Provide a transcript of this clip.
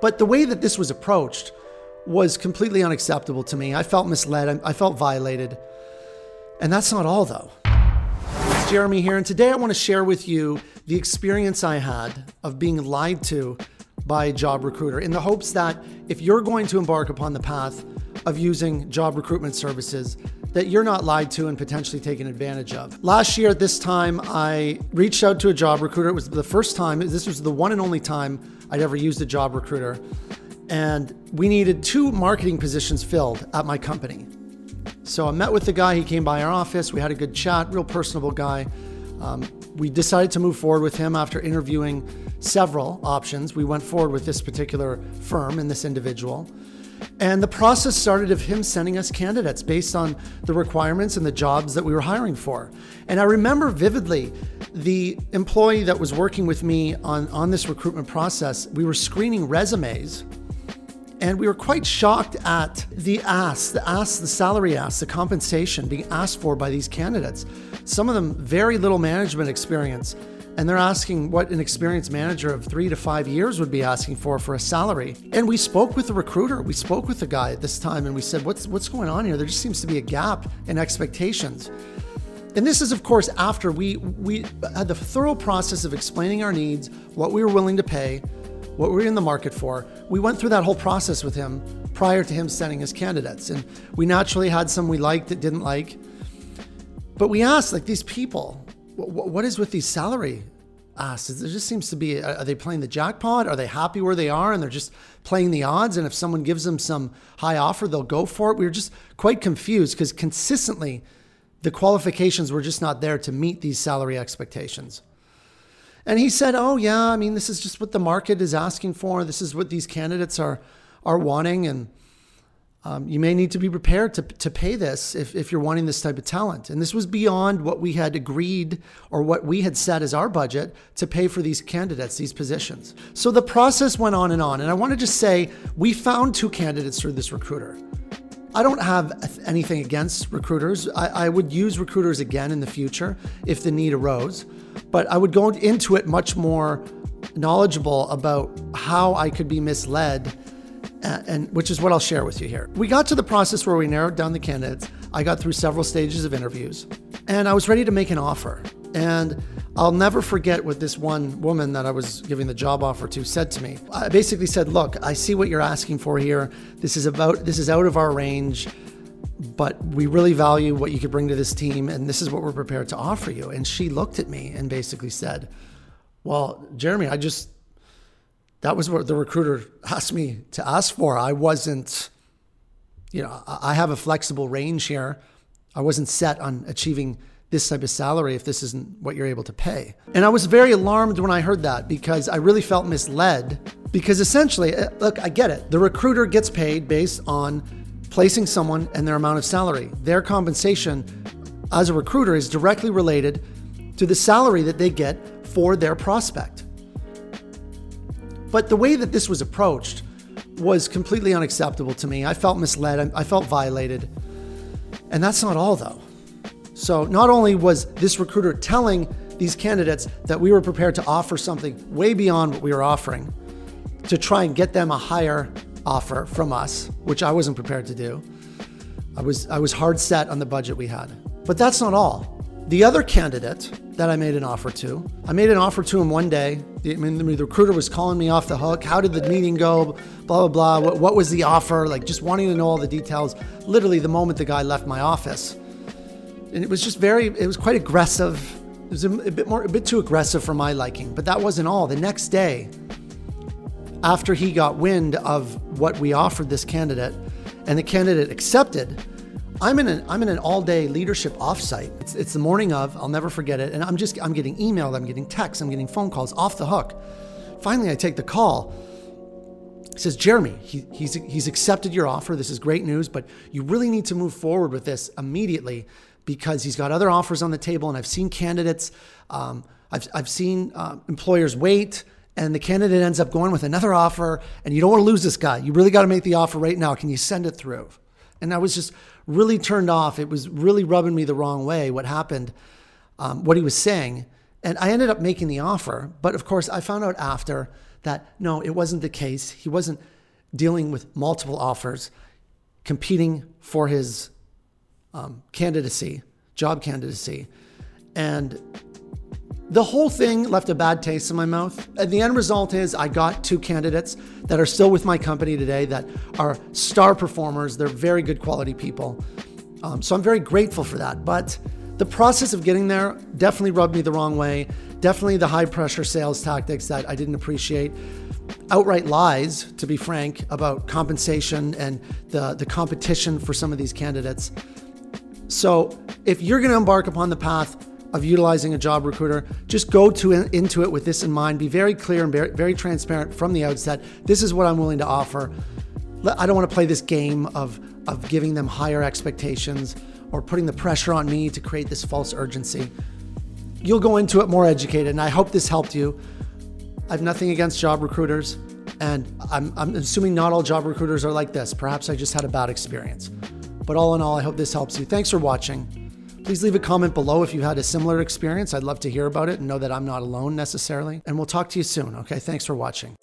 But the way that this was approached was completely unacceptable to me. I felt misled, I felt violated. And that's not all, though. It's Jeremy here, and today I want to share with you the experience I had of being lied to by a job recruiter in the hopes that if you're going to embark upon the path of using job recruitment services, that you're not lied to and potentially taken advantage of. Last year at this time, I reached out to a job recruiter. It was the first time, this was the one and only time I'd ever used a job recruiter. And we needed two marketing positions filled at my company. So I met with the guy. He came by our office. We had a good chat, real personable guy. Um, we decided to move forward with him after interviewing several options. We went forward with this particular firm and this individual. And the process started of him sending us candidates based on the requirements and the jobs that we were hiring for. And I remember vividly the employee that was working with me on, on this recruitment process, we were screening resumes. And we were quite shocked at the ask, the ask, the salary ask, the compensation being asked for by these candidates. Some of them very little management experience and they're asking what an experienced manager of three to five years would be asking for for a salary. And we spoke with the recruiter, we spoke with the guy at this time, and we said, "What's what's going on here? There just seems to be a gap in expectations." And this is, of course, after we we had the thorough process of explaining our needs, what we were willing to pay, what we were in the market for. We went through that whole process with him prior to him sending his candidates, and we naturally had some we liked that didn't like. But we asked, like these people, what is with these salary asks? There just seems to be, are they playing the jackpot? Are they happy where they are and they're just playing the odds? And if someone gives them some high offer, they'll go for it. We were just quite confused because consistently the qualifications were just not there to meet these salary expectations. And he said, "Oh yeah, I mean this is just what the market is asking for. This is what these candidates are are wanting and um, you may need to be prepared to, to pay this if, if you're wanting this type of talent. And this was beyond what we had agreed or what we had set as our budget to pay for these candidates, these positions. So the process went on and on. And I want to just say we found two candidates through this recruiter. I don't have anything against recruiters. I, I would use recruiters again in the future if the need arose, but I would go into it much more knowledgeable about how I could be misled and which is what I'll share with you here. We got to the process where we narrowed down the candidates. I got through several stages of interviews, and I was ready to make an offer. And I'll never forget what this one woman that I was giving the job offer to said to me. I basically said, "Look, I see what you're asking for here. This is about this is out of our range." But we really value what you could bring to this team, and this is what we're prepared to offer you. And she looked at me and basically said, Well, Jeremy, I just that was what the recruiter asked me to ask for. I wasn't, you know, I have a flexible range here. I wasn't set on achieving this type of salary if this isn't what you're able to pay. And I was very alarmed when I heard that because I really felt misled. Because essentially, uh, look, I get it. The recruiter gets paid based on placing someone and their amount of salary. Their compensation as a recruiter is directly related to the salary that they get for their prospect. But the way that this was approached was completely unacceptable to me. I felt misled, I felt violated. And that's not all, though. So, not only was this recruiter telling these candidates that we were prepared to offer something way beyond what we were offering to try and get them a higher offer from us, which I wasn't prepared to do. I was I was hard set on the budget we had. But that's not all. The other candidate that I made an offer to, I made an offer to him one day. I mean, the recruiter was calling me off the hook. How did the meeting go? Blah, blah, blah. What, what was the offer? Like, just wanting to know all the details. Literally, the moment the guy left my office. And it was just very, it was quite aggressive. It was a, a bit more, a bit too aggressive for my liking. But that wasn't all. The next day, after he got wind of what we offered this candidate, and the candidate accepted, I'm in an I'm in an all day leadership offsite. It's, it's the morning of. I'll never forget it. And I'm just I'm getting emailed. I'm getting texts. I'm getting phone calls off the hook. Finally, I take the call. He says, Jeremy, he, he's he's accepted your offer. This is great news, but you really need to move forward with this immediately because he's got other offers on the table, and I've seen candidates. Um, I've I've seen uh, employers wait and the candidate ends up going with another offer and you don't want to lose this guy. You really got to make the offer right now. Can you send it through? And I was just really turned off. It was really rubbing me the wrong way what happened, um, what he was saying. And I ended up making the offer. But of course, I found out after that no, it wasn't the case. He wasn't dealing with multiple offers, competing for his um, candidacy, job candidacy. And the whole thing left a bad taste in my mouth. And the end result is I got two candidates that are still with my company today that are star performers. They're very good quality people. Um, so I'm very grateful for that. But the process of getting there definitely rubbed me the wrong way. Definitely the high pressure sales tactics that I didn't appreciate. Outright lies, to be frank, about compensation and the, the competition for some of these candidates. So if you're going to embark upon the path of utilizing a job recruiter, just go to into it with this in mind. Be very clear and very, transparent from the outset. This is what I'm willing to offer. I don't want to play this game of of giving them higher expectations or putting the pressure on me to create this false urgency. You'll go into it more educated, and I hope this helped you. I have nothing against job recruiters, and I'm, I'm assuming not all job recruiters are like this. Perhaps I just had a bad experience. But all in all, I hope this helps you. Thanks for watching. Please leave a comment below if you had a similar experience. I'd love to hear about it and know that I'm not alone necessarily. And we'll talk to you soon. Okay. Thanks for watching.